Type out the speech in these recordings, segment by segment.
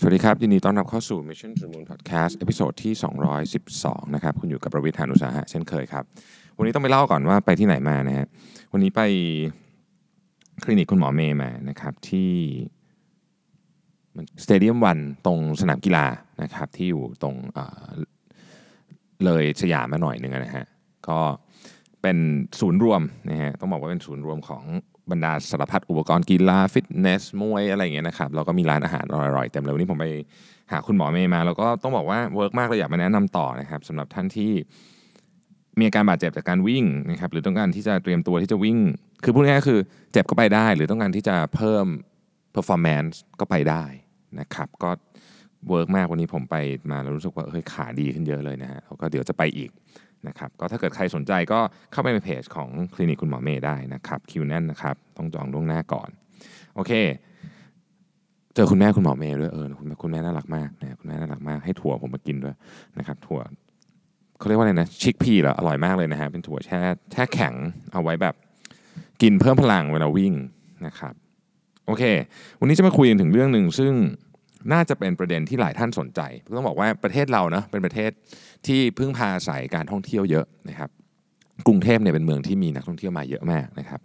สวัสดีครับ ยินดีต้อนรับเข้าสู่ Mission to the Moon Podcast episode ที่ 212 นะครับ คุณอยู่กับผมรวิศ หาญอุตสาหะเช่นเคยครับ วันนี้ต้องไปเล่าก่อนว่าไปที่ไหนมานะฮะวันนี้ไปคลินิกคุณหมอเมย์มานะครับที่ Stadium One ตรงสนามกีฬานะครับที่อยู่ตรงเลยสยามมาหน่อยหนึ่งนะฮะก็เป็นศูนย์รวมนะฮะต้องบอกว่าเป็นศูนย์รวมของ บรรดาสารพัดอุปกรณ์กีฬาฟิตเนสมวยอะไรอย่างเงี้ยนะครับแล้วก็มีร้านอาหารอร่อยๆเต็มเลยวันนี้ผมไปหาคุณหมอเมย์มาแล้วก็ต้องบอกว่า work มากเลยอยากมาแนะนำต่อนะครับสำหรับท่านที่มีอาการบาดเจ็บจากการวิ่งนะครับหรือต้องการที่จะเตรียมตัวที่จะวิ่ง คือพูดง่ายๆคือเจ็บก็ไปได้ หรือต้องการที่จะเพิ่ม performance ก็ไปได้นะครับ ก็ work มากวันนี้ผมไปมาแล้วรู้สึกว่าเฮ้ยขาดีขึ้นเยอะเลยนะฮะแล้วก็เดี๋ยวจะไปอีก นะครับก็ถ้าเกิดใครสนใจก็เข้าไปในเพจของคลินิกคุณหมอเมย์ได้นะครับคิวแน่นนะครับต้องจองล่วงหน้าก่อน โอเค เจอคุณแม่คุณหมอเมย์ด้วยเออคุณแม่คุณแม่น่ารักมากนะคุณแม่น่ารักมากให้ถั่วผมมากินด้วยนะครับ ถั่วเขาเรียกว่าอะไรนะชิคพีเหรออร่อยมากเลยนะฮะเป็นถั่วแช่แช่แข็งเอาไว้แบบ กินเพิ่มพลังเวลาวิ่งนะครับ โอเค วันนี้จะมาคุยกันถึงเรื่องหนึ่งซึ่ง น่าจะเป็นประเด็นที่หลายท่านสนใจต้องบอกว่าประเทศเราเนะเป็นประเทศที่พึ่งพาอาศัยการท่องเที่ยวเยอะนะครับกรุงเทพเนี่ยเป็นเมืองที่มีนักท่องเที่ยวมาเยอะมากนะครับ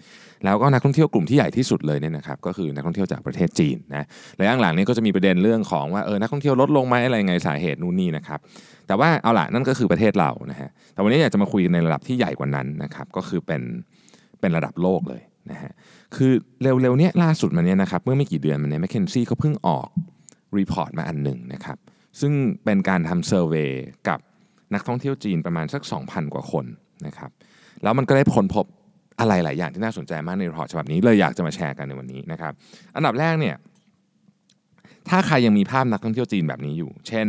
แล้วก็นักท่องเที่ยวกลุ่มที่ใหญ่ที่สุดเลยเนี่ยนะครับก็คือนักท่องเที่ยวจากประเทศจีนนะระยะหลังนี้ก็จะมีประเด็นเรื่องของว่าเออนักท่องเที่ยวลดลงไหมอะไรไงสาเหตุนู่นนี่นะครับแต่ว่าเอาล่ะนั่นก็คือประเทศเรานะฮะแต่วันนี้อยากจะมาคุยในระดับที่ใหญ่กว่านั้นนะครับก็คือเป็นเป็นระดับโลกเลยนะฮะคือเร็วๆเนี้ยล่าสุดมาเนี้ยนะครับเมื่อไม่กี่เดือนมาเนี้ยแมคเคนซี่เขาเพิ่งออก report มาอันหนึ่งนะครับ ซึ่งเป็นการทำ survey กับนักท่องเที่ยวจีนประมาณสัก 2,000 กว่าคนนะครับ แล้วมันก็ได้ค้นพบอะไรหลายอย่างที่น่าสนใจมากใน report ฉบับนี้เลยอยากจะมาแชร์กันในวันนี้นะครับ อันดับแรกเนี่ยถ้าใครยังมีภาพนักท่องเที่ยวจีนแบบนี้อยู่ เช่น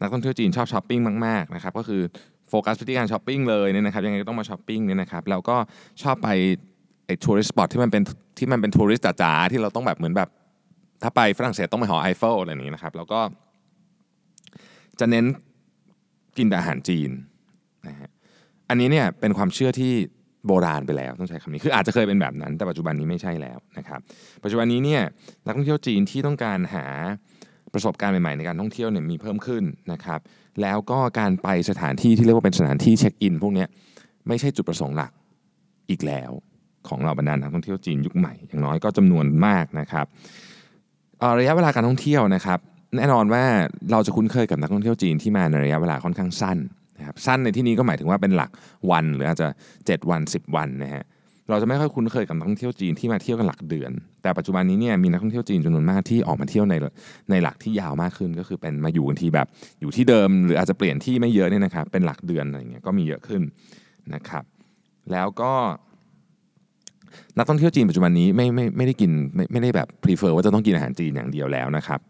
นักท่องเที่ยวจีนชอบช้อปปิ้งมากๆนะครับก็คือโฟกัสไปที่การช้อปปิ้งเลยเนี่ยนะครับยังไงก็ต้องมาช้อปปิ้งเนี่ยนะครับแล้วก็ชอบไปไอ้ tourist spot ที่มันเป็นที่มันเป็นทัวริสต์จ๋าที่เราต้องแบบเหมือนแบบ ถ้าไปฝรั่งเศสต้องไปหอไอเฟลอะไรอย่างนี้นะครับ แล้วก็จะเน้นกินแต่อาหารจีนนะฮะอันนี้เนี่ยเป็นความเชื่อที่โบราณไปแล้วต้องใช้คำนี้คืออาจจะเคยเป็นแบบนั้น แต่ปัจจุบันนี้ไม่ใช่แล้วนะครับ ปัจจุบันนี้เนี่ยนักท่องเที่ยวจีนที่ต้องการหาประสบการณ์ใหม่ๆในการท่องเที่ยวเนี่ยมีเพิ่มขึ้นนะครับ แล้วก็การไปสถานที่ที่เรียกว่าเป็นสถานที่เช็คอินพวกนี้ไม่ใช่จุดประสงค์หลักอีกแล้ว ของเราบรรดานักท่องเที่ยวจีนยุคใหม่อย่างน้อยก็จำนวนมากนะครับ ระยะเวลาการท่องเที่ยวนะครับ แน่นอนว่าเราจะคุ้นเคยกับนักท่องเที่ยวจีนที่มาในระยะเวลาค่อนข้างสั้นนะครับสั้นในที่นี้ก็หมายถึงว่าเป็นหลักวันหรืออาจจะ 7 วัน 10 วันนะฮะเราจะไม่ค่อยคุ้นเคยกับนักท่องเที่ยวจีนที่มาเที่ยวกันหลักเดือน แต่ปัจจุบันนี้เนี่ยมีนักท่องเที่ยวจีนจำนวนมากที่ออกมาเที่ยวในในหลักที่ยาวมากขึ้น ก็คือเป็นมาอยู่กันทีแบบอยู่ที่เดิม หรืออาจจะเปลี่ยนที่ไม่เยอะเนี่ยนะครับเป็นหลักเดือนอะไรเงี้ยก็มีเยอะขึ้นนะครับ แล้วก็ นักท่องเที่ยวจีนปัจจุบันนี้ไม่ไม่ไม่ได้กินไม่ไม่ได้แบบ prefer ว่าจะต้องกินอาหารจีนอย่างเดียวแล้วนะครับ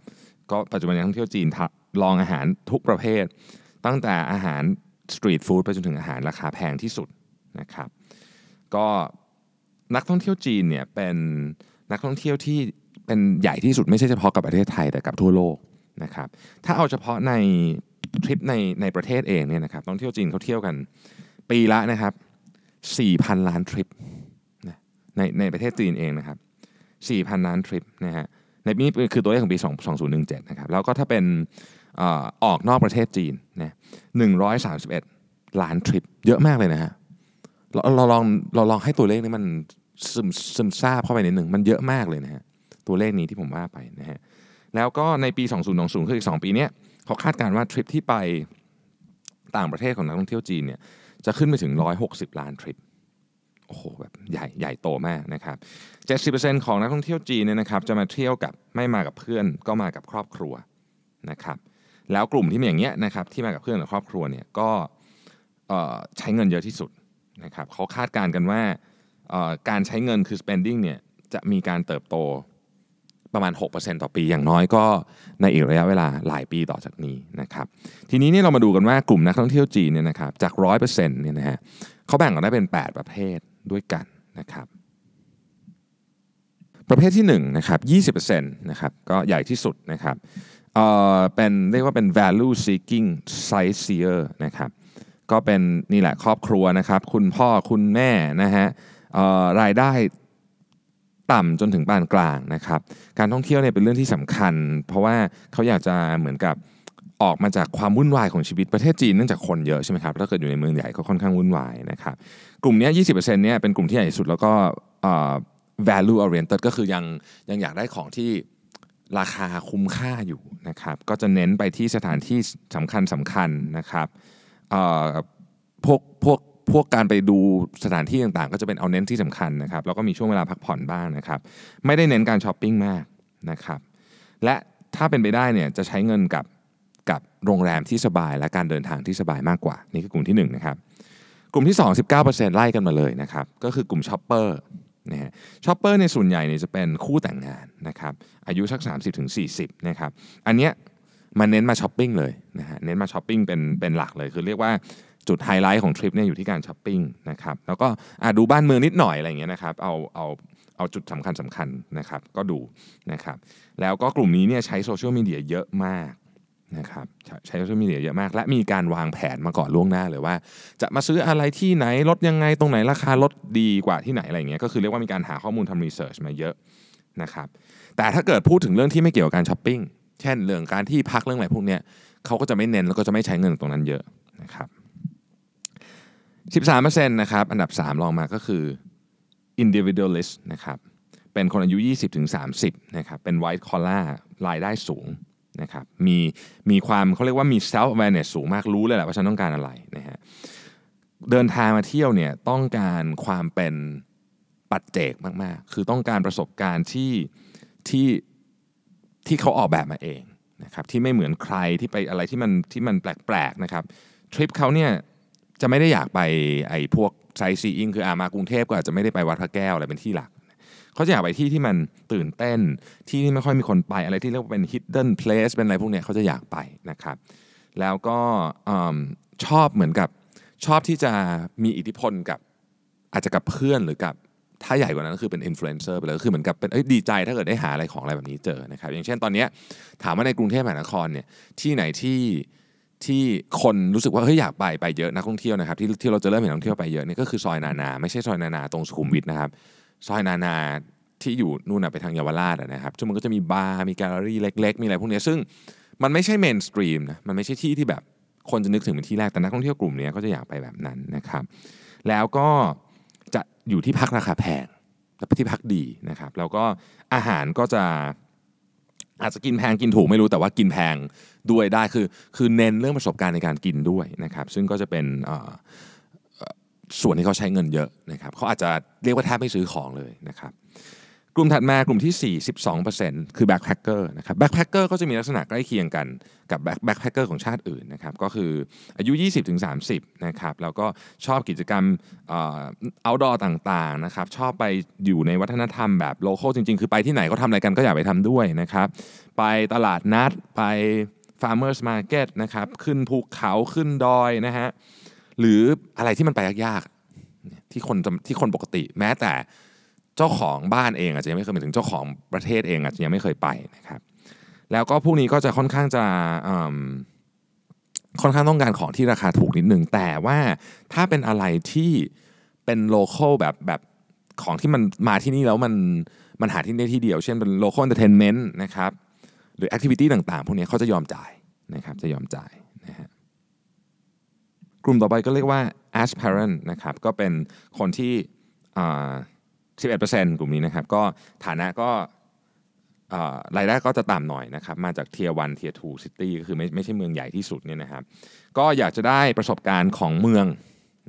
ก็ปัจจุบันนักท่องเที่ยวจีนลองอาหารทุกประเภท ตั้งแต่อาหารสตรีทฟู้ดไปจนถึงอาหารราคาแพงที่สุดนะครับ ก็นักท่องเที่ยวจีนเนี่ยเป็นนักท่องเที่ยวที่เป็นใหญ่ที่สุดไม่ใช่เฉพาะกับประเทศไทยแต่กับทั่วโลกนะครับ ถ้าเอาเฉพาะในทริปในในประเทศเองเนี่ยนะครับนักท่องเที่ยวจีนเขาเที่ยวกัน ปีละนะครับ4,000 ล้านทริป ในในประเทศจีนเองนะครับ4,000 ล้านทริปนะฮะในนี้คือตัวเลขของปี 2017 นะครับ แล้วก็ถ้าเป็นออกนอกประเทศจีนนะ131 ล้านทริป เยอะมากเลยนะฮะเราเราลองเราลองให้ตัวเลขนี้มันซึมซึมซาบเข้าไปนิดหนึ่งมันเยอะมากเลยนะฮะตัวเลขนี้ที่ผมว่าไปนะฮะแล้วก็ในปี 2020 คืออีก 2 ปีนี้เขาคาดการณ์ว่าทริปที่ไปต่างประเทศของนักท่องเที่ยวจีนเนี่ยจะขึ้นไปถึง 160 ล้านทริป อ้โหแบบใหญ่ใหญ่โตมากนะครับ 70%ของนักท่องเที่ยวจีนเนี่ยนะครับจะมาเที่ยวกับไม่มากับเพื่อนก็มากับครอบครัวนะครับแล้วกลุ่มที่มีอย่างเงี้ยนะครับที่มากับเพื่อนกับครอบครัวเนี่ยก็ใช้เงินเยอะที่สุดนะครับเขาคาดการณ์กันว่าการใช้เงินคือ spending เนี่ยจะมีการเติบโตประมาณ 6%ต่อปีอย่างน้อยก็ในอีกระยะเวลาหลายปีต่อจากนี้นะครับทีนี้นี่เรามาดูกันว่ากลุ่มนักท่องเที่ยวจีนเนี่ยนะครับจาก 100%เนี่ยนะฮะเขาแบ่งออกได้เป็น 8 ประเภท ด้วยกันนะครับ ประเภทที่1นะครับ20%นะครับก็ใหญ่ที่สุดนะครับเอ่อเป็นเรียกว่าเป็น value seeking sightseer นะครับก็เป็นนี่แหละครอบครัวนะครับ คุณพ่อคุณแม่นะฮะรายได้ต่ำจนถึงปานกลางนะครับ การท่องเที่ยวเนี่ยเป็นเรื่องที่สำคัญ เพราะว่าเขาอยากจะเหมือนกับ ออกมาจากความวุ่นวายของชีวิตประเทศจีนเนื่องจากคนเยอะใช่ไหมครับถ้าเกิดอยู่ในเมืองใหญ่ก็ค่อนข้างวุ่นวายนะครับกลุ่มนี้20%เนี่ยเป็นกลุ่มที่ใหญ่สุดแล้วก็ value oriented ก็คือยังยังอยากได้ของที่ราคาคุ้มค่าอยู่นะครับก็จะเน้นไปที่สถานที่สำคัญสำคัญนะครับพวกพวกพวกการไปดูสถานที่ต่างๆ ก็จะเป็นเอาเน้นที่สำคัญนะครับแล้วก็มีช่วงเวลาพักผ่อนบ้างนะครับไม่ได้เน้นการช้อปปิ้งมากนะครับและถ้าเป็นไปได้เนี่ยจะใช้เงินกับ กับโรงแรมที่สบายและการเดินทางที่สบายมากกว่า นี่คือกลุ่มที่ 1 นะครับกลุ่มที่ 2 19%ไล่กันมาเลยนะครับก็คือกลุ่ม shopperนะฮะ shopper ในส่วนใหญ่เนี่ยจะเป็นคู่แต่งงานนะครับอายุสัก 30-40นะครับอันเนี้ยมาเน้นมาช้อปปิ้งเลยนะฮะเน้นมาช้อปปิ้งเป็นเป็นหลักเลย คือเรียกว่าจุดไฮไลท์ของทริปเนี่ยอยู่ที่การช้อปปิ้งนะครับแล้วก็ดูบ้านเมืองนิดหน่อยอะไรเงี้ยนะครับเอาเอาเอาจุดสำคัญสำคัญนะครับก็ดูนะครับแล้วก็กลุ่มนี้เนี่ยใช้โซเชียลมีเดียเยอะมาก นะครับใช้โซเชียลมีเดียเยอะมาก และมีการวางแผนมาก่อนล่วงหน้าเลยว่า จะมาซื้ออะไรที่ไหนลดยังไงตรงไหนราคาลดดีกว่าที่ไหนอะไรเงี้ยก็คือเรียกว่ามีการหาข้อมูลทำ research มาเยอะนะครับแต่ถ้าเกิดพูดถึงเรื่องที่ไม่เกี่ยวกับการช้อปปิ้งเช่นเรื่องการที่พักเรื่องอะไรพวกเนี้ยเขาก็จะไม่เน้นแล้วก็จะไม่ใช้เงินตรงนั้นเยอะนะครับ13%นะครับอันดับ 3 รองมาก็คือ individualist นะครับเป็นคนอายุ 20-30นะครับเป็น white collar รายได้สูง นะครับมีมีความเขาเรียกว่ามี self awareness สูงมากรู้เลยแหละว่าฉันต้องการอะไรนะฮะเดินทางมาเที่ยวเนี่ยต้องการความเป็นปัจเจกมากๆ คือต้องการประสบการณ์ที่ที่ที่เขาออกแบบมาเองนะครับที่ไม่เหมือนใครที่ไปอะไรที่มันที่มันแปลกๆนะครับทริปเขาเนี่ยจะไม่ได้อยากไปไอ้พวกไซซีอิงคืออามากรุงเทพก็อาจจะไม่ได้ไปวัดพระแก้วอะไรเป็นที่หลัก เขาจะอยากไปที่ที่มันตื่นเต้น ที่ที่ไม่ค่อยมีคนไปอะไรที่เรียกว่าเป็น hidden place เป็นอะไรพวกนี้เขาจะอยากไปนะครับ แล้วก็ชอบเหมือนกับชอบที่จะมีอิทธิพลกับอาจจะกับเพื่อนหรือกับถ้าใหญ่กว่านั้นก็คือเป็นอินฟลูเอนเซอร์ไปเลยคือเหมือนกับเป็นดีใจถ้าเกิดได้หาอะไรของอะไรแบบนี้เจอนะครับ อย่างเช่นตอนนี้ถามว่าในกรุงเทพมหานครเนี่ยที่ไหนที่ที่คนรู้สึกว่าเฮ้ยอยากไปไปเยอะนักท่องเที่ยวนะครับที่ที่เราจะเริ่มเห็นนักท่องเที่ยวไปเยอะนี่ก็คือซอยนานา ไม่ใช่ซอยนานาตรงสุขุมวิทนะครับ ซอยนานาที่อยู่นู่นไปทางเยาวราชนะครับซึ่งมันก็จะมีบาร์มีแกลเลอรี่เล็ก ๆ มีอะไรพวกนี้ซึ่งมันไม่ใช่ mainstream นะมันไม่ใช่ที่ที่แบบคนจะนึกถึงเป็นที่แรกแต่นักท่องเที่ยวกลุ่มนี้ก็จะอยากไปแบบนั้นนะครับ แล้วก็จะอยู่ที่พักราคาแพงแต่ที่พักดีนะครับ แล้วก็อาหารก็จะอาจจะกินแพงกินถูกไม่รู้แต่ว่ากินแพงด้วยได้คือ คือเน้นเรื่องประสบการณ์ในการกินด้วยนะครับ ซึ่งก็จะเป็น ส่วนที่เขาใช้เงินเยอะนะครับเขาอาจจะเรียกว่าแทบไม่ซื้อของเลยนะครับกลุ่มถัดมากลุ่มที่ 42%คือ backpacker นะครับ backpacker ก็จะมีลักษณะใกล้เคียงกันกับ backpacker ของชาติอื่นนะครับก็คืออายุ 20-30นะครับแล้วก็ชอบกิจกรรม outdoor ต่างๆนะครับชอบไปอยู่ในวัฒนธรรมแบบ local จริง ๆ คือไปที่ไหนเขาทำอะไรกันก็อยากไปทำด้วยนะครับไปตลาดนัดไป Farmers Market นะครับขึ้นภูเขาขึ้นดอยนะฮะ หรืออะไรที่มันไปยากๆที่คนที่คนปกติ แม้แต่เจ้าของบ้านเองอาจจะยังไม่เคยไปถึงเจ้าของประเทศเองอาจจะยังไม่เคยไปนะครับ แล้วก็พวกนี้ก็จะค่อนข้างจะค่อนข้างต้องการของที่ราคาถูกนิดนึงแต่ว่าถ้าเป็นอะไรที่เป็น local แบบแบบของที่มันมาที่นี่แล้วมันมันหาที่นี่ที่เดียว เช่นเป็น local entertainment นะครับหรือ activity ต่างๆ พวกนี้เขาจะยอมจ่ายนะครับจะยอมจ่าย กลุ่มต่อไปก็เรียกว่า aspirant นะครับก็เป็นคนที่11%กลุ่มนี้นะครับก็ฐานะก็รายได้ก็จะต่ำหน่อยนะครับมาจาก tier one tier two city ก็คือไม่ไม่ใช่เมืองใหญ่ที่สุดเนี่ยนะครับ ก็อยากจะได้ประสบการณ์ของเมือง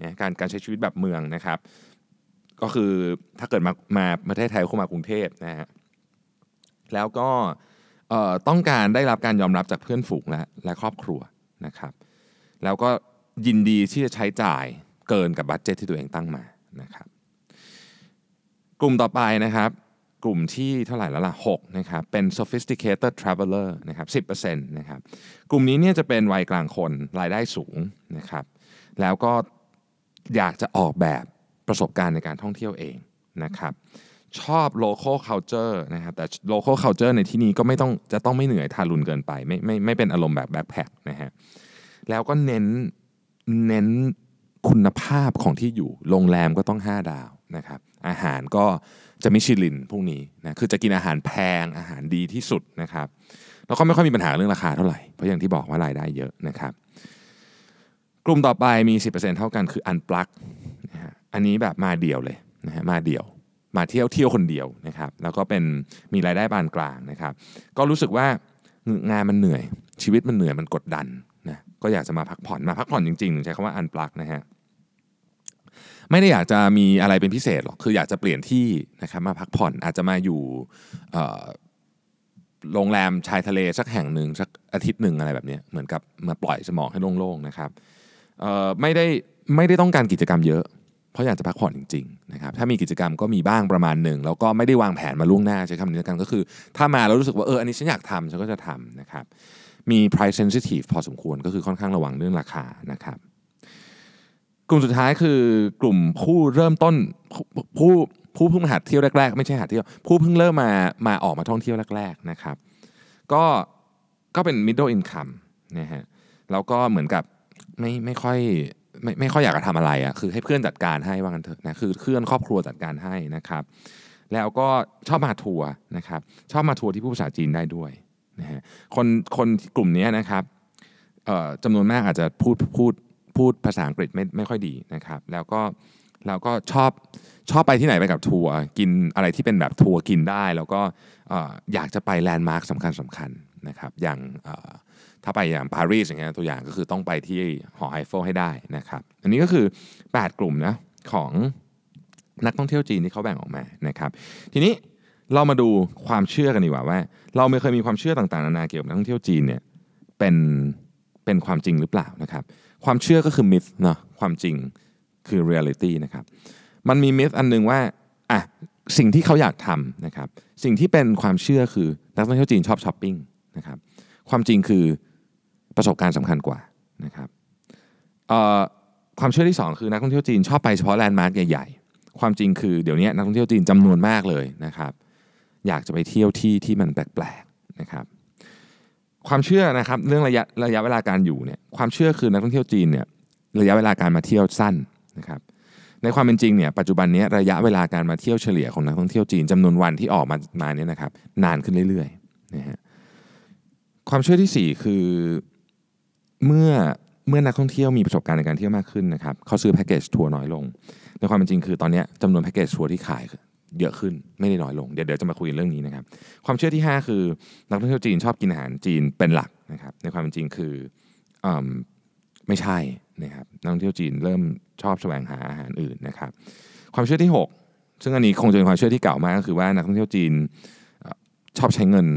นะการการใช้ชีวิตแบบเมืองนะครับ ก็คือถ้าเกิดมามาประเทศไทยเข้ามากรุงเทพนะฮะแล้วก็ต้องการได้รับการยอมรับจากเพื่อนฝูงและและครอบครัวนะครับ แล้วก็ ยินดีที่จะใช้จ่ายเกินกับบัตเจตที่ตัวเองตั้งมานะครับกลุ่มต่อไปนะครับ กลุ่มที่เท่าไหร่แล้วล่ะ6นะครับเป็น sophisticated traveler นะครับ10%นะครับกลุ่มนี้เนี่ยจะเป็นวัยกลางคนรายได้สูงนะครับแล้วก็อยากจะออกแบบประสบการณ์ในการท่องเที่ยวเองนะครับชอบ local culture นะครับแต่ local culture ในที่นี้ก็ไม่ต้องจะต้องไม่เหนื่อยทารุณเกินไป ไม่ไม่ไม่เป็นอารมณ์แบบ backpack นะฮะแล้วก็เน้น เน้นคุณภาพของที่อยู่ โรงแรมก็ต้อง 5 ดาวนะครับ อาหารก็จะมิชลินพวกนี้นะ คือจะกินอาหารแพง อาหารดีที่สุดนะครับ แล้วก็ไม่ค่อยมีปัญหาเรื่องราคาเท่าไหร่ เพราะอย่างที่บอกว่ารายได้เยอะนะครับ กลุ่มต่อไปมี 10%เท่ากันคือ unplug นะฮะ อันนี้แบบมาเดี่ยวเลยนะฮะ มาเดี่ยว มาเที่ยวเที่ยวคนเดียวนะครับ แล้วก็เป็นมีรายได้ปานกลางนะครับ ก็รู้สึกว่างานมันเหนื่อย ชีวิตมันเหนื่อยมันกดดัน ก็อยากจะมาพักผ่อนมาพักผ่อนจริงๆถึงใช้คำว่า unplug นะฮะไม่ได้อยากจะมีอะไรเป็นพิเศษหรอกคืออยากจะเปลี่ยนที่นะครับมาพักผ่อนอาจจะมาอยู่โรงแรมชายทะเลสักแห่งหนึ่งสักอาทิตย์หนึ่งอะไรแบบนี้เหมือนกับมาปล่อยสมองให้โล่งๆนะครับไม่ได้ไม่ได้ต้องการกิจกรรมเยอะ เพราะอยากจะพักผ่อนจริงๆนะครับถ้ามีกิจกรรมก็มีบ้างประมาณหนึ่งแล้วก็ไม่ได้วางแผนมาล่วงหน้าใช้คำนี้กันก็คือ ถ้ามาแล้วรู้สึกว่าเอออันนี้ฉันอยากทำฉันก็จะทำนะครับ มี price sensitive พอสมควรก็คือค่อนข้างระวังเรื่องราคานะครับ กลุ่มสุดท้ายคือกลุ่มผู้เริ่มต้นผู้ผู้เพิ่งมาหัดเที่ยวแรกๆ ไม่ใช่หัดเที่ยว ผู้เพิ่งเริ่มมามาออกมาท่องเที่ยวแรก ๆนะครับ ก็ก็เป็น middle income นะฮะแล้วก็เหมือนกับไม่ไม่ค่อยไม่ไม่ค่อยอยากจะทำอะไรอ่ะคือให้เพื่อนจัดการให้ว่ากันเถอะนะคือเพื่อนครอบครัวจัดการให้นะครับ แล้วก็ชอบมาทัวร์นะครับ ชอบมาทัวร์ที่พูดภาษาจีนได้ด้วย นะฮะคนคนกลุ่มนี้นะครับจำนวนมากอาจจะพูดพูดพูดภาษาอังกฤษไม่ไม่ค่อยดีนะครับ แล้วก็แล้วก็ชอบชอบไปที่ไหนไปกับทัวร์กินอะไรที่เป็นแบบทัวร์กินได้ แล้วก็อยากจะไปแลนด์มาร์คสำคัญสำคัญนะครับอย่างถ้าไปอย่างปารีสอย่างเงี้ยตัวอย่างก็คือต้องไปที่หอไอเฟลให้ได้นะครับ อันนี้ก็คือ 8 กลุ่มนะของนักท่องเที่ยวจีนที่เขาแบ่งออกมานะครับ ทีนี้ เรามาดูความเชื่อกันดีกว่าว่า เราไม่เคยมีความเชื่อต่างๆนานาเกี่ยวกับนักท่องเที่ยวจีนเนี่ยเป็นเป็นความจริงหรือเปล่านะครับ ความเชื่อก็คือ myth เนาะความจริงคือเรียลิตี้นะครับมันมี myth อันนึงว่าอะสิ่งที่เขาอยากทำนะครับสิ่งที่เป็นความเชื่อคือนักท่องเที่ยวจีนชอบช้อปปิ้งนะครับความจริงคือประสบการณ์สำคัญกว่านะครับความเชื่อที่ 2 คือนักท่องเที่ยวจีนชอบไปเฉพาะแลนด์มาร์กใหญ่ๆ ความจริงคือเดี๋ยวนี้นักท่องเที่ยวจีนจำนวนมากเลยนะครับ อยากจะไปเที่ยวที่ที่มันแปลกๆนะครับความเชื่อนะครับเรื่องระยะระยะเวลาการอยู่เนี่ยความเชื่อคือนักท่องเที่ยวจีนเนี่ยระยะเวลาการมาเที่ยวสั้นนะครับในความเป็นจริงเนี่ยปัจจุบันนี้ระยะเวลาการมาเที่ยวเฉลี่ยของนักท่องเที่ยวจีนจำนวนวันที่ออกมามาเนี่ยนะครับนานขึ้นเรื่อยๆนะฮะความเชื่อที่ 4 คือเมื่อเมื่อนักท่องเที่ยวมีประสบการณ์ในการเที่ยวมากขึ้นนะครับเขาซื้อแพ็กเกจทัวร์น้อยลง ในความเป็นจริงคือตอนนี้จำนวนแพ็กเกจทัวร์ที่ขาย เยอะขึ้นไม่ได้น้อยลงเดี๋ยวเดี๋ยวจะมาคุยเรื่องนี้นะครับ ความเชื่อที่ 5 คือ นักท่องเที่ยวจีนชอบกินอาหารจีนเป็นหลักนะครับ ในความเป็นจริงคืออไม่ใช่นะครับนักท่องเที่ยวจีนเริ่มชอบแสวงหาอาหารอื่นนะครับ ความเชื่อที่ 6 ซึ่งอันนี้คงจะเป็นความเชื่อที่เก่ามากก็คือว่านักท่องเที่ยวจีนชอบใช้เงิน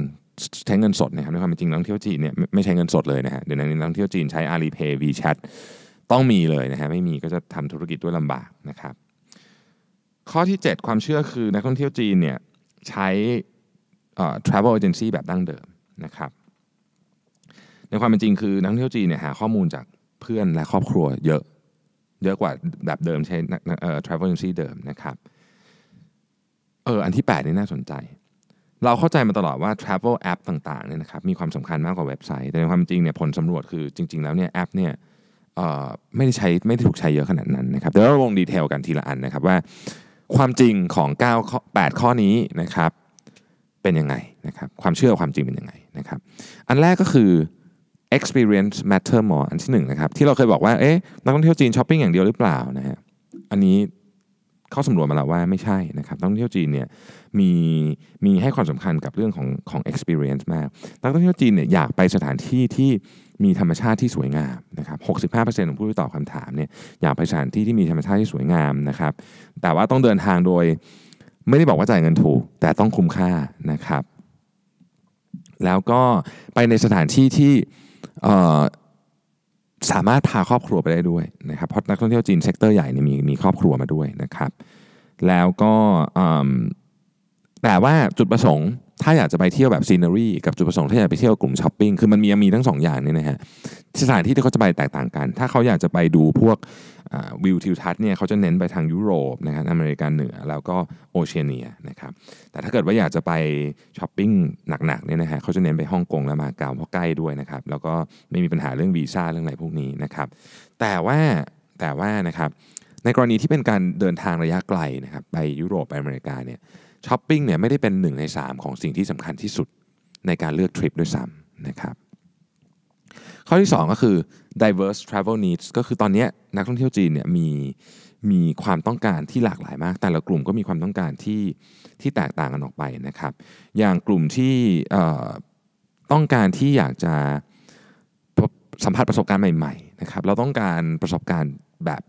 ใช้เงินสดนะครับในความเป็นจริงนักท่องเที่ยวจีนเนี่ยไม่ใช้เงินสดเลยนะฮะเดี๋ยวนี้นักท่องเที่ยวจีนใช้ Alipay WeChat ต้องมีเลยนะฮะไม่มีก็จะทำธุรกิจด้วยลำบากนะครับ ข้อที่ 7 ความเชื่อคือนักท่องเที่ยวจีนเนี่ยใช้ travel agency แบบดั้งเดิมนะครับในความเป็นจริงคือนักท่องเที่ยวจีนเนี่ยหาข้อมูลจากเพื่อนและครอบครัวเยอะเยอะกว่าแบบเดิมใช้ travel agency เดิมนะครับเอออันที่ 8 นี่น่าสนใจ เราเข้าใจมาตลอดว่า travel app ต่างๆเนี่ยนะครับมีความสำคัญมากกว่าเว็บไซต์ แต่ในความจริงเนี่ยผลสำรวจคือจริง ๆ แล้วเนี่ยแอปเนี่ยไม่ได้ใช้ไม่ได้ถูกใช้เยอะขนาดนั้นนะครับเดี๋ยวเราลงดีเทลกันทีละอันนะครับว่า ความจริงของ9ข้อ8ข้อนี้นะครับเป็นยังไงนะครับความเชื่อความจริงเป็นยังไงนะครับอันแรกก็คือ experience matter more อันที่หนึ่งนะครับที่เราเคยบอกว่าเอ๊ะนักท่องเที่ยวจีนช้อปปิ้งอย่างเดียวหรือเปล่านะฮะอันนี้เขาสำรวจมาแล้วว่าไม่ใช่นะครับนักท่องเที่ยวจีนเนี่ย มีมีให้ความสำคัญกับเรื่องของของ experience มากนักท่องเที่ยวจีนเนี่ยอยากไปสถานที่ที่มีธรรมชาติที่สวยงามนะครับ65%ของผู้ที่ตอบคำถามเนี่ยอยากไปสถานที่ที่มีธรรมชาติที่สวยงามนะครับ แต่ว่าต้องเดินทางโดยไม่ได้บอกว่าจ่ายเงินถูก แต่ต้องคุ้มค่านะครับ แล้วก็ไปในสถานที่ที่สามารถพาครอบครัวไปได้ด้วยนะครับเพราะนักท่องเที่ยวจีน sector ใหญ่เนี่ยมีมีครอบครัวมาด้วยนะครับ แล้วก็ แต่ว่าจุดประสงค์ถ้าอยากจะไปเที่ยวแบบ scenery กับจุดประสงค์ถ้าอยากไปเที่ยวกลุ่มช้อปปิ้งคือมันมีมีทั้งสองอย่างนี่นะฮะสถานที่ที่เขาจะไปแตกต่างกัน ถ้าเขาอยากจะไปดูพวกวิวทิวทัศน์เนี่ยเขาจะเน้นไปทางยุโรปนะครับอเมริกาเหนือแล้วก็โอเชียเนียนะครับแต่ถ้าเกิดว่าอยากจะไปช้อปปิ้งหนักๆเนี่ยนะฮะเขาจะเน้นไปฮ่องกงและมาเก๊าเพราะใกล้ด้วยนะครับแล้วก็ไม่มีปัญหาเรื่องวีซ่าเรื่องอะไรพวกนี้นะครับแต่ว่าแต่ว่านะครับในกรณีที่เป็นการเดินทางระยะไกลนะครับไปยุโรปไปอเมริกาเนี่ย ช้อปปิ้งเนี่ยไม่ได้เป็นหนึ่งใน 3 ของสิ่งที่สำคัญที่สุดในการเลือกทริปด้วยซ้ำนะครับข้อที่ 2 ก็คือ diverse travel needs ก็คือตอนนี้นักท่องเที่ยวจีนเนี่ยมีมีความต้องการที่หลากหลายมาก แต่ละกลุ่มก็มีความต้องการที่ที่แตกต่างกันออกไปนะครับ อย่างกลุ่มที่ต้องการที่อยากจะสัมผัสประสบการณ์ใหม่ๆนะครับเราต้องการประสบการณ์แบบ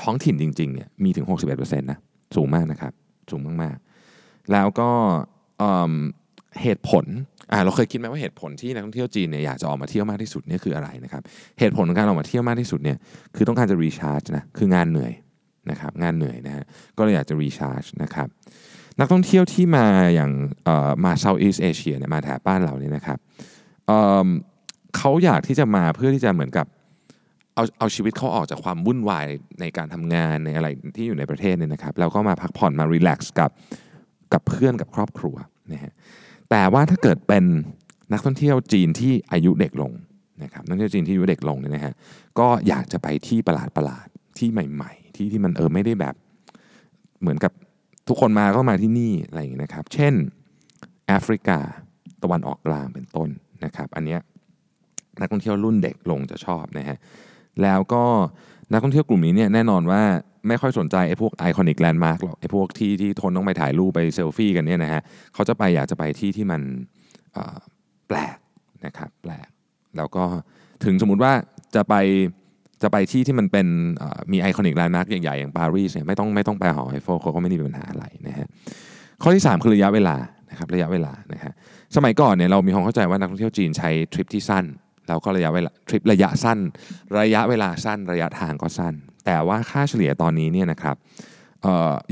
ท้องถิ่นจริงๆเนี่ยมีถึง 61%นะสูงมากนะครับสูงมาก แล้วก็เหตุผลอ่าเราเคยคิดไหมว่าเหตุผลที่นักท่องเที่ยวจีนเนี่ยอยากจะออกมาเที่ยวมากที่สุดเนี่ยคืออะไรนะครับเหตุผลของการออกมาเที่ยวมากที่สุดเนี่ยคือต้องการจะรีชาร์จนะคืองานเหนื่อยนะครับงานเหนื่อยนะฮะก็เลยอยากจะรีชาร์จนะครับนักท่องเที่ยวที่มาอย่างมาเซาท์อีสเอเชียเนี่ยมาแถบบ้านเราเนี่ยนะครับเเขาอยากที่จะมาเพื่อที่จะเหมือนกับเอาเอาชีวิตเขาออกจากความวุ่นวายในการทำงานในอะไรที่อยู่ในประเทศเนี่ยนะครับแล้วก็มาพักผ่อนมารีแลกซ์กับ กับเพื่อนกับครอบครัวนะฮะแต่ว่าถ้าเกิดเป็นนักท่องเที่ยวจีนที่อายุเด็กลงนะครับนักท่องเที่ยวจีนที่อายุเด็กลงเนี่ยนะฮะก็อยากจะไปที่ประหลาดประหลาดที่ใหม่ ๆ ที่ที่มันเออไม่ได้แบบเหมือนกับทุกคนมาก็มาที่นี่อะไรอย่างนี้นะครับ เช่นแอฟริกาตะวันออกกลางเป็นต้นนะครับ อันเนี้ยนักท่องเที่ยวรุ่นเด็กลงจะชอบนะฮะแล้วก็ นักท่องเที่ยวกลุ่มนี้เนี่ยแน่นอนว่าไม่ค่อยสนใจไอ้พวก iconic landmark หรอกไอ้พวกที่ที่คนต้องไปถ่ายรูปไปเซลฟี่กันเนี่ยนะฮะเขาจะไปอยากจะไปที่ที่มันแปลกนะครับแปลกแล้วก็ถึงสมมุติว่าจะไปจะไปที่ที่มันเป็นมี iconic landmark ใหญ่ๆ อย่างปารีสเนี่ยไม่ต้องไม่ต้องไปหอไอเฟลเขาก็ไม่มีปัญหาอะไรนะฮะข้อที่ 3 คือระยะเวลานะครับระยะเวลานะฮะสมัยก่อนเนี่ยเรามีความเข้าใจว่านักท่องเที่ยวจีนใช้ทริปที่สั้น แล้วก็ระยะเวลาทริประยะสั้น ระยะเวลาสั้น ระยะทางก็สั้น แต่ว่าค่าเฉลี่ยตอนนี้เนี่ยนะครับ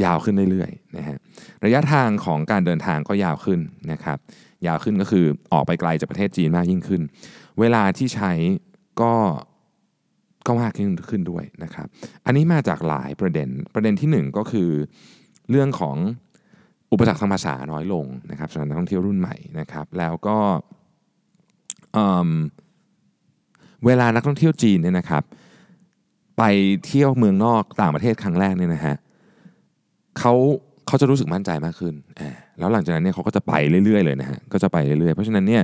ยาวขึ้นเรื่อยๆนะฮะระยะทางของการเดินทางก็ยาวขึ้นนะครับยาวขึ้นก็คือออกไปไกลจากประเทศจีนมากยิ่งขึ้น เวลาที่ใช้ก็ก็มากขึ้นขึ้นด้วยนะครับ อันนี้มาจากหลายประเด็น ประเด็นที่ 1 ก็คือเรื่องของอุปสรรคทางภาษาน้อยลงนะครับสำหรับนักท่องเที่ยวรุ่นใหม่นะครับ แล้วก็ เวลานักท่องเที่ยวจีนเนี่ยนะครับ ไปเที่ยวเมืองนอกต่างประเทศครั้งแรกเนี่ยนะฮะเขาเขาจะรู้สึกมั่นใจมากขึ้น แล้วหลังจากนั้นเนี่ยเขาก็จะไปเรื่อยๆเลยนะฮะ ก็จะไปเรื่อยๆ เพราะฉะนั้นเนี่ย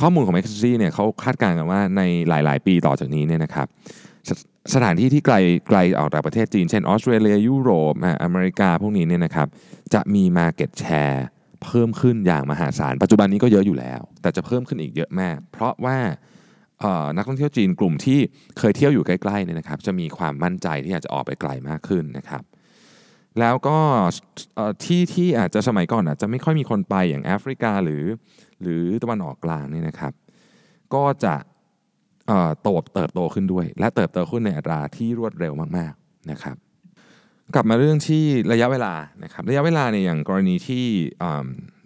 ข้อมูลของ m c k ซี่เนี่ยเขาคาดการณ์กันว่าในหลาย ๆ ปีต่อจากนี้เนี่ยนะครับสสถานที่ที่ไกลไกลออกจากประเทศจีน เช่นออสเตรเลียยุโรปอเมริกาพวกนี้เนี่ยนะครับจะมี Market Share เพิ่มขึ้นอย่างมหาศาล ปัจจุบันนี้ก็เยอะอยู่แล้ว แต่จะเพิ่มขึ้นอีกเยอะมาก เพราะว่า นักท่องเที่ยวจีนกลุ่มที่เคยเที่ยวอยู่ใกล้ๆเนี่ยนะครับจะมีความมั่นใจที่อยากจะออกไปไกลมากขึ้นนะครับ แล้วก็ที่ที่อาจจะสมัยก่อนอาจจะไม่ค่อยมีคนไปอย่างแอฟริกาหรือ หรือตะวันออกกลางนี่นะครับ ก็จะโตเติบโตขึ้นด้วย และเติบโตขึ้นในอัตราที่รวดเร็วมากๆนะครับ กลับมาเรื่องที่ระยะเวลานะครับระยะเวลาเนี่ยอย่างกรณีที่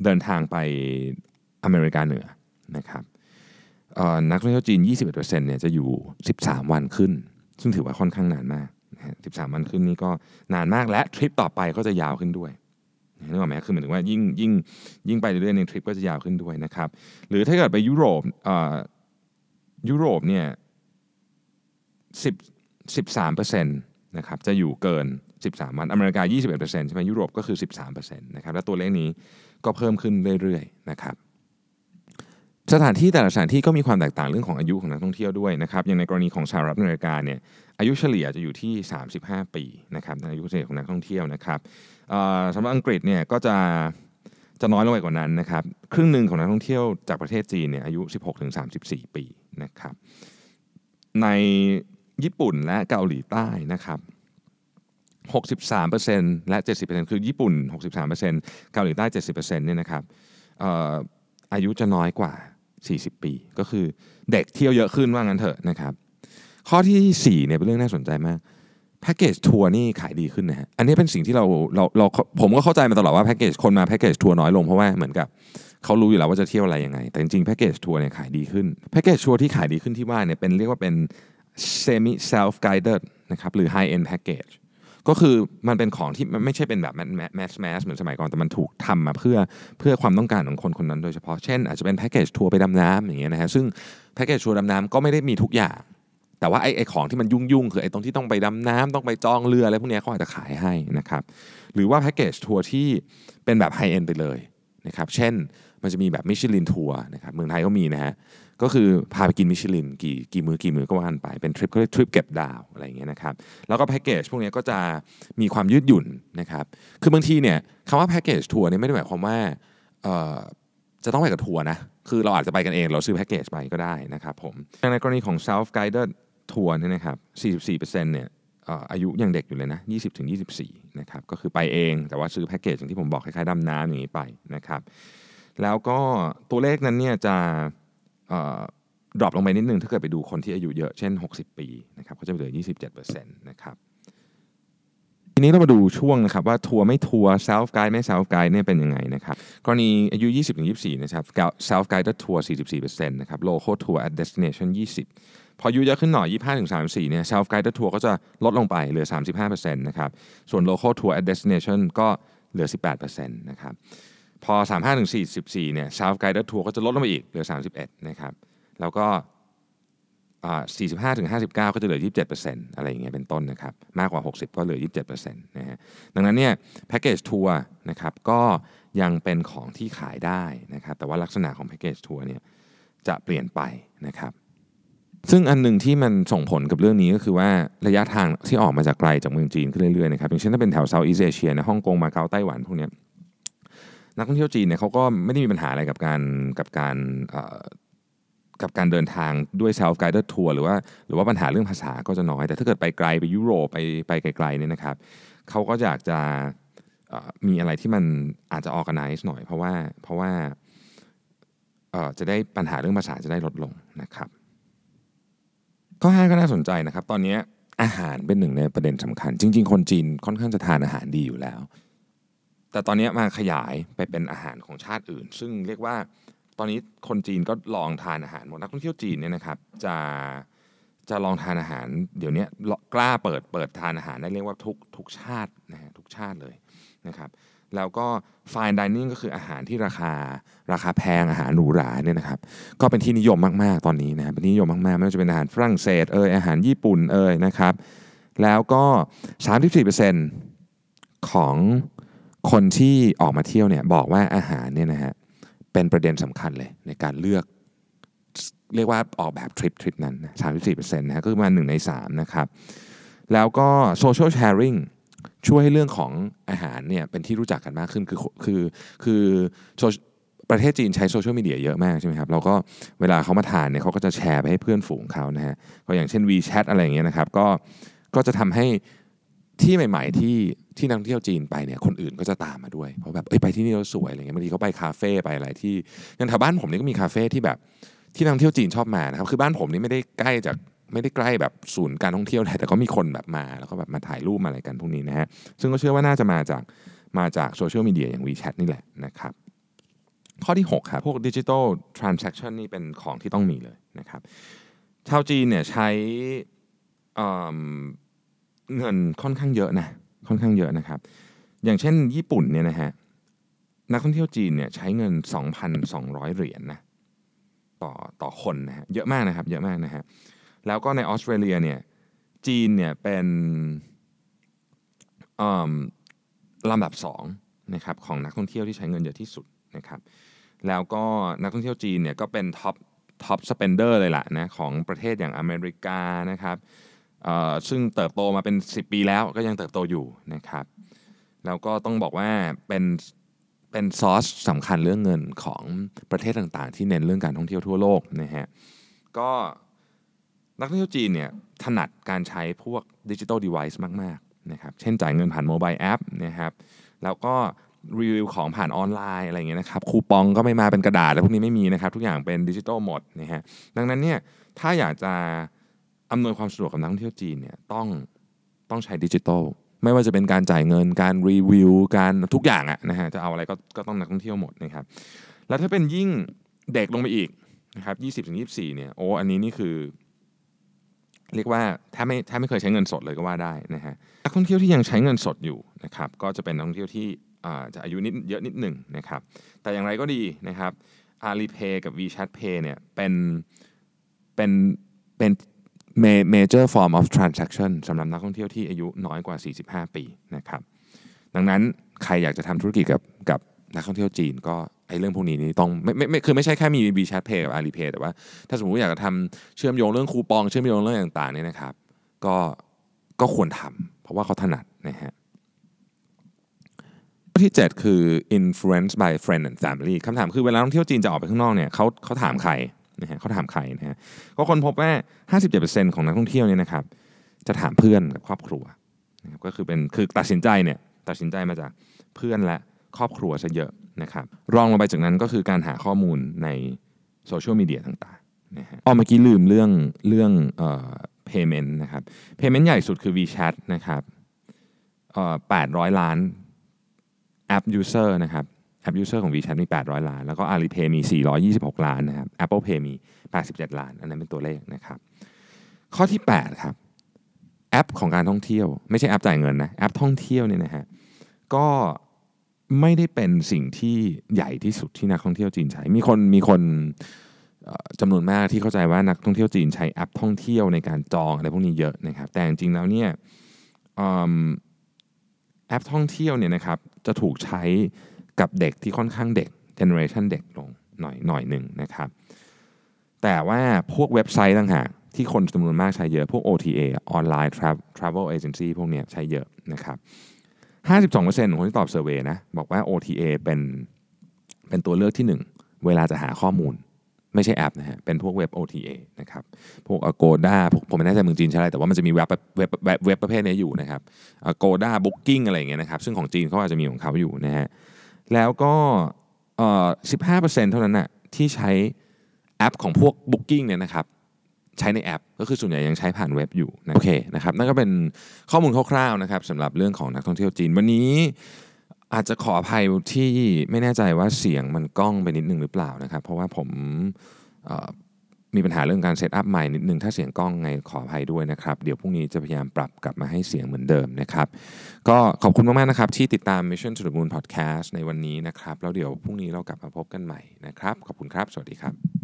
เดินทางไปอเมริกาเหนือนะครับ นักท่องเที่ยวจีน 21%เนี่ยจะอยู่ 13 วันขึ้น ซึ่งถือว่าค่อนข้างนานมากนะฮะ13 วันขึ้นนี่ก็นานมากและทริปต่อไปก็จะยาวขึ้นด้วยนึกออกไหมคือหมายถึงว่ายิ่งยิ่งยิ่งไปเรื่อยๆในทริปก็จะยาวขึ้นด้วยนะครับ หรือถ้าเกิดไปยุโรปยุโรปเนี่ย10 13%นะครับจะอยู่เกิน 13 วัน อเมริกา 21%ใช่ไหมยุโรปก็คือ 13%นะครับ และตัวเลขนี้ก็เพิ่มขึ้นเรื่อยๆนะครับ สถานที่แต่ละสถานที่ก็มีความแตกต่างเรื่องของอายุของนักท่องเที่ยวด้วยนะครับอย่างในกรณีของสหรัฐอเมริกาเนี่ยอายุเฉลี่ยจะอยู่ที่ 35 ปีนะครับอายุเฉลี่ยของนักท่องเที่ยวนะครับสำหรับอังกฤษเนี่ยก็จะจะน้อยลงไปกว่านั้นนะครับครึ่งหนึ่งของนักท่องเที่ยวจากประเทศจีนเนี่ยอายุ 16-34 ปีนะครับในญี่ปุ่นและเกาหลีใต้นะครับ63%และ 70%คือญี่ปุ่น 63%เกาหลีใต้ 70%เนี่ยนะครับอายุจะน้อยกว่า 40 ปี ก็คือเด็กเที่ยวเยอะขึ้นว่างั้นเถอะนะครับ ข้อที่4เนี่ยเป็นเรื่องน่าสนใจมากแพ็กเกจทัวร์นี่ขายดีขึ้นนะฮะอันนี้เป็นสิ่งที่เราเราเราผมก็เข้าใจมาตลอดว่าแพ็กเกจคนมาแพ็กเกจทัวร์น้อยลงเพราะว่าเหมือนกับเขารู้อยู่แล้วว่าจะเที่ยวอะไรยังไง แต่จริงๆแพ็กเกจทัวร์เนี่ยขายดีขึ้นแพ็กเกจทัวร์ที่ขายดีขึ้นที่ว่าเนี่ยเป็นเรียกว่าเป็น semi self guided นะครับหรือ high end package ก็คือมันเป็นของที่มันไม่ใช่เป็นแบบ mass mass เหมือนสมัยก่อนแต่มันถูกทำมาเพื่อเพื่อความต้องการของคนคนนั้นโดยเฉพาะเช่น อาจจะเป็นแพ็กเกจทัวร์ไปดำน้ำอย่างเงี้ยนะฮะซึ่งแพ็กเกจทัวร์ดำน้ำก็ไม่ได้มีทุกอย่าง แต่ว่าไอ้ไอ้ของที่มันยุ่งๆคือไอ้ตรงที่ต้องไปดำน้ำต้องไปจองเรืออะไรพวกเนี้ยเขาอาจจะขายให้นะครับหรือว่าแพ็กเกจทัวร์ที่เป็นแบบ high end ไปเลยนะครับเช่นมันจะมีแบบมิชลินทัวร์นะครับเมืองไทยก็มีนะฮะ ก็คือพาไปกินมิชลินกี่กี่มื้อกี่มื้อก็ว่ากันไป เป็นทริปเขาเรียกทริปเก็บดาวอะไรอย่างเงี้ยนะครับแล้วก็แพ็กเกจพวกนี้ก็จะมีความยืดหยุ่นนะครับคือบางทีเนี่ยคำว่าแพ็กเกจทัวร์เนี่ยไม่ได้หมายความว่าจะต้องไปกับทัวร์นะคือเราอาจจะไปกันเองเราซื้อแพ็กเกจไปก็ได้นะครับผมในกรณีของ self guided ทัวร์เนี่ยนะครับ44%เนี่ยเอ่ออายุยังเด็กอยู่เลยนะ 20ถึง24 นะครับก็คือไปเองแต่ว่าซื้อแพ็กเกจอย่างที่ผมบอกคล้ายๆดำน้ำอย่างนี้ไปนะครับแล้วก็ตัวเลขนั้นเนี่ยจะ drop ลงไปนิดนึงถ้าเกิดไปดูคนที่อายุเยอะเช่น 60 ปีนะครับก็จะเหลือ 27%นะครับทีนี้เรามาดูช่วงนะครับว่าทัวร์ไม่ทัวร์ self guide ไม่ self guide เนี่ยเป็นยังไงนะครับกรณีอายุ 20-24 นะครับ self guided tour 44%นะครับ local tour at destination 20 พออายุเยอะขึ้นหน่อย 25-34 เนี่ย self guided tour ก็จะลดลงไปเหลือ 35%นะครับส่วน local tour at destination ก็เหลือ 18%นะครับ พอ 35-44เนี่ย self guided tour ก็จะลดลงไปอีกเหลือ 31นะครับแล้วก็45ถึง59 ก็จะเหลือ 27%อะไรอย่างเงี้ยเป็นต้นนะครับมากกว่า 60 ก็เหลือ 27%นะฮะดังนั้นเนี่ยแพ็กเกจทัวร์นะครับก็ยังเป็นของที่ขายได้นะครับแต่ว่าลักษณะของแพ็กเกจทัวร์เนี่ยจะเปลี่ยนไปนะครับซึ่งอันหนึ่งที่มันส่งผลกับเรื่องนี้ก็คือว่าระยะทางที่ออกมาจากไกลจากเมืองจีนขึ้นเรื่อยๆนะครับอย่างเช่นถ้าเป็นแถวเซาท์อีสเอเชียนะฮ่องกงมาเก๊าไต้หวันพวกนี้ นักท่องเที่ยวจีนเนี่ยเขาก็ไม่ได้มีปัญหาอะไรกับการกับการกับการเดินทางด้วย self guided tour หรือว่าหรือว่าปัญหาเรื่องภาษาก็จะน้อย แต่ถ้าเกิดไปไกลไปยุโรปไปไปไกลๆเนี่ยนะครับเขาก็อยากจะมีอะไรที่มันอาจจะ organize หน่อย เพราะว่าเพราะว่าจะได้ปัญหาเรื่องภาษาจะได้ลดลงนะครับ ข้อห้าก็น่าสนใจนะครับ ตอนนี้อาหารเป็นหนึ่งในประเด็นสำคัญ จริง ๆ คนจีนค่อนข้างจะทานอาหารดีอยู่แล้ว แต่ตอนนี้มาขยายไปเป็นอาหารของชาติอื่น ซึ่งเรียกว่าตอนนี้คนจีนก็ลองทานอาหารหมดนักท่องเที่ยวจีนเนี่ยนะครับจะจะลองทานอาหารเดี๋ยวนี้กล้าเปิดเปิดทานอาหารได้เรียกว่าทุกทุกชาตินะฮะทุกชาติเลยนะครับแล้วก็ fine dining ก็คืออาหารที่ราคาราคาแพงอาหารหรูหราเนี่ยนะครับก็เป็นที่นิยมมากๆตอนนี้นะเป็นที่นิยมมากๆไม่ว่าจะเป็นอาหารฝรั่งเศสเอยอาหารญี่ปุ่นเอยนะครับแล้วก็ 34%ของ คนที่ออกมาเที่ยวเนี่ยบอกว่าอาหารเนี่ยนะฮะเป็นประเด็นสำคัญเลยในการเลือกเรียกว่าออกแบบทริปทริปนั้นสามสิบสี่เปอร์เซ็นต์นะก็ประมาณหนึ่งในสามนะครับ แล้วก็โซเชียลแชร์ริงช่วยให้เรื่องของอาหารเนี่ยเป็นที่รู้จักกันมากขึ้นคือคือคือประเทศจีนใช้โซเชียลมีเดียเยอะมากใช่ไหมครับแล้วก็เวลาเขามาทานเนี่ยเขาก็จะแชร์ไปให้เพื่อนฝูงเขานะฮะก็อย่างเช่น WeChat อะไรอย่างเงี้ยนะครับก็ก็จะทำให้ ที่ใหม่ ๆ ที่ที่นักท่องเที่ยวจีนไปเนี่ยคนอื่นก็จะตามมาด้วยเพราะแบบเอ้ยไปที่นี่เราสวยอะไรเงี้ยบางทีเขาไปคาเฟ่ไปอะไรที่อย่างแถวบ้านผมนี่ก็มีคาเฟ่ที่แบบที่นักท่องเที่ยวจีนชอบมานะครับคือบ้านผมนี่ไม่ได้ใกล้จากไม่ได้ใกล้แบบศูนย์การท่องเที่ยวแต่ก็มีคนแบบมาแล้วก็แบบมาถ่ายรูปมาอะไรกันพวกนี้นะฮะซึ่งก็เชื่อว่าน่าจะมาจากมาจากโซเชียลมีเดียอย่าง WeChat นี่แหละนะครับข้อที่ 6 ครับ พวกดิจิทัลทรานซัคชันนี่เป็นของที่ต้องมีเลยนะครับชาวจีนเนี่ยใช้ เงินค่อนข้างเยอะนะค่อนข้างเยอะนะครับ อย่างเช่นญี่ปุ่นเนี่ยนะฮะนักท่องเที่ยวจีนเนี่ยใช้เงิน 2,200 เหรียญนนะต่อต่อคนนะฮะเยอะมากนะครับเยอะมากนะฮะแล้วก็ในออสเตรเลียเนี่ยจีนเนี่ยเป็นลำดับ2นะครับของนักท่องเที่ยวที่ใช้เงินเยอะที่สุดนะครับแล้วก็นักท่องเที่ยวจีนเนี่ยก็เป็น top top spender เลยล่ะนะของประเทศอย่างอเมริกานะครับ ซึ่งเติบโตมาเป็น 10 ปีแล้วก็ยังเติบโตอยู่นะครับแล้วก็ต้องบอกว่าเป็นเป็นซอสสำคัญเรื่องเงินของประเทศต่างๆ ที่เน้นเรื่องการท่องเที่ยวทั่วโลกนะฮะก็นักท่องเที่ยวจีนเนี่ยถนัดการใช้พวกดิจิทัลเดเวิ์มากๆนะครับเช่นจ่ายเงินผ่านโมบายแอปนะครับแล้วก็รีวิวของผ่านออนไลน์อะไรเงี้ยนะครับคูปองก็ไม่มาเป็นกระดาษแล้วพวกนี้ไม่มีนะครับ ทุกอย่างเป็นดิจิทัลหมดนะฮะดังนั้นเนี่ยถ้าอยากจะ อำนวยความสะดวกกับนักท่องเที่ยวจีนเนี่ยต้องต้องใช้ดิจิทัลไม่ว่าจะเป็นการจ่ายเงินการรีวิวการทุกอย่างอะนะฮะจะเอาอะไรก็ก็ต้องนักท่องเที่ยวหมดนะครับแล้วถ้าเป็นยิ่งเด็กลงไปอีกนะครับยี่สิบถึงยี่สี่เนี่ยโอ้อันนี้นี่คือ เรียกว่าถ้าไม่ถ้าไม่เคยใช้เงินสดเลยก็ว่าได้นะฮะนักท่องเที่ยวที่ยังใช้เงินสดอยู่นะครับก็จะเป็นนักท่องเที่ยวที่จะอายุนิดเยอะนิดหนึ่งนะครับแต่อย่างไรก็ดีนะครับ Alipay กับ WeChat Pay เนี่ยเป็นเป็นเป็น major form of transaction สำหรับนักท่องเที่ยวที่อายุน้อยกว่า 45 ปีนะครับดังนั้นใครอยากจะทำธุรกิจกับกับนักท่องเที่ยวจีนก็ไอ้เรื่องพวกนี้นี่ต้องไม่ไม่คือไม่ใช่แค่มี WeChat Pay กับ Alipay แต่ว่าถ้าสมมติอยากจะทำเชื่อมโยงเรื่องคูปองเชื่อมโยงเรื่องต่างๆเนี่ยนะครับก็ก็ควรทำเพราะว่าเขาถนัดนะฮะข้อที่ 7 คือ influence by friend and family คำถามคือเวลาท่องเที่ยวจีนจะออกไปข้างนอกเนี่ยเขาเขาถามใคร นะฮะเขาถามใครนะฮะก็คนพบว่า 57%ของนักท่องเที่ยวเนี่ยนะครับจะถามเพื่อนกับครอบครัวนะครับก็คือเป็นคือตัดสินใจเนี่ยตัดสินใจมาจากเพื่อนและครอบครัวซะเยอะนะครับรองลงไปจากนั้นก็คือการหาข้อมูลในโซเชียลมีเดียต่างๆนะฮะอ๋อเมื่อกี้ลืมเรื่องเรื่องเอ่อ payment นะครับ payment ใหญ่สุดคือ WeChat นะครับเอ่อ800 ล้านแอป user นะครับ แอป user ของ WeChat มี 800 ล้าน แล้วก็ Alipay มี 426 ล้านนะครับ Apple Pay มี 87 ล้าน อันนั้นเป็นตัวเลขนะครับ ข้อที่ 8 ครับ แอปของการท่องเที่ยว ไม่ใช่แอปจ่ายเงินนะ แอปท่องเที่ยวเนี่ยนะฮะ ก็ไม่ได้เป็นสิ่งที่ใหญ่ที่สุดที่นักท่องเที่ยวจีนใช้ มีคนมีคนจำนวนมากที่เข้าใจว่านักท่องเที่ยวจีนใช้แอปท่องเที่ยวในการจองอะไรพวกนี้เยอะนะครับ แต่จริงๆแล้วเนี่ยแอปท่องเที่ยวเนี่ยนะครับจะถูกใช้ กับเด็กที่ค่อนข้างเด็กเจเนอเรชันเด็กลงหน่อยหน่อยหนึ่งนะครับ แต่ว่าพวกเว็บไซต์ต่างหากที่คนจำนวนมากใช้เยอะ พวก OTA ออนไลน์ travel agency พวกเนี้ยใช้เยอะนะครับ 52%ของคนที่ตอบเซอร์เวยนะบอกว่า OTA เป็นเป็นตัวเลือกที่ 1 เวลาจะหาข้อมูล ไม่ใช่แอปนะฮะเป็นพวกเว็บ OTA นะครับพวก Agoda พวกผมไม่แน่ใจเมืองจีนใช่ไหมแต่ว่ามันจะมีเว็บเว็บเว็บเว็บประเภทนี้อยู่นะครับ Agoda Booking อะไรอย่างเงี้ยนะครับซึ่งของจีนเขาอาจจะมีของเขาอยู่นะฮะ แล้วก็เอ่อ15%เท่านั้นน่ะที่ใช้แอปของพวก Booking เนี่ยนะครับใช้ในแอป ก็คือส่วนใหญ่ยังใช้ผ่านเว็บอยู่นะโอเคนะครับนั่นก็เป็นข้อมูลคร่าวๆนะครับสำหรับเรื่องของนักท่องเที่ยวจีน วันนี้อาจจะขออภัยที่ไม่แน่ใจว่าเสียงมันก้องไปนิดนึงหรือเปล่านะครับ เพราะว่าผม มีปัญหาเรื่องการ setup ใหม่นิดนึงถ้าเสียงก้องยังไงขออภัยด้วยนะครับ เดี๋ยวพรุ่งนี้จะพยายามปรับกลับมาให้เสียงเหมือนเดิมนะครับ ก็ขอบคุณมากๆนะครับ ที่ติดตาม Mission to the Moon Podcast ในวันนี้นะครับ แล้วเดี๋ยวพรุ่งนี้เรากลับมาพบกันใหม่นะครับ ขอบคุณครับ สวัสดีครับ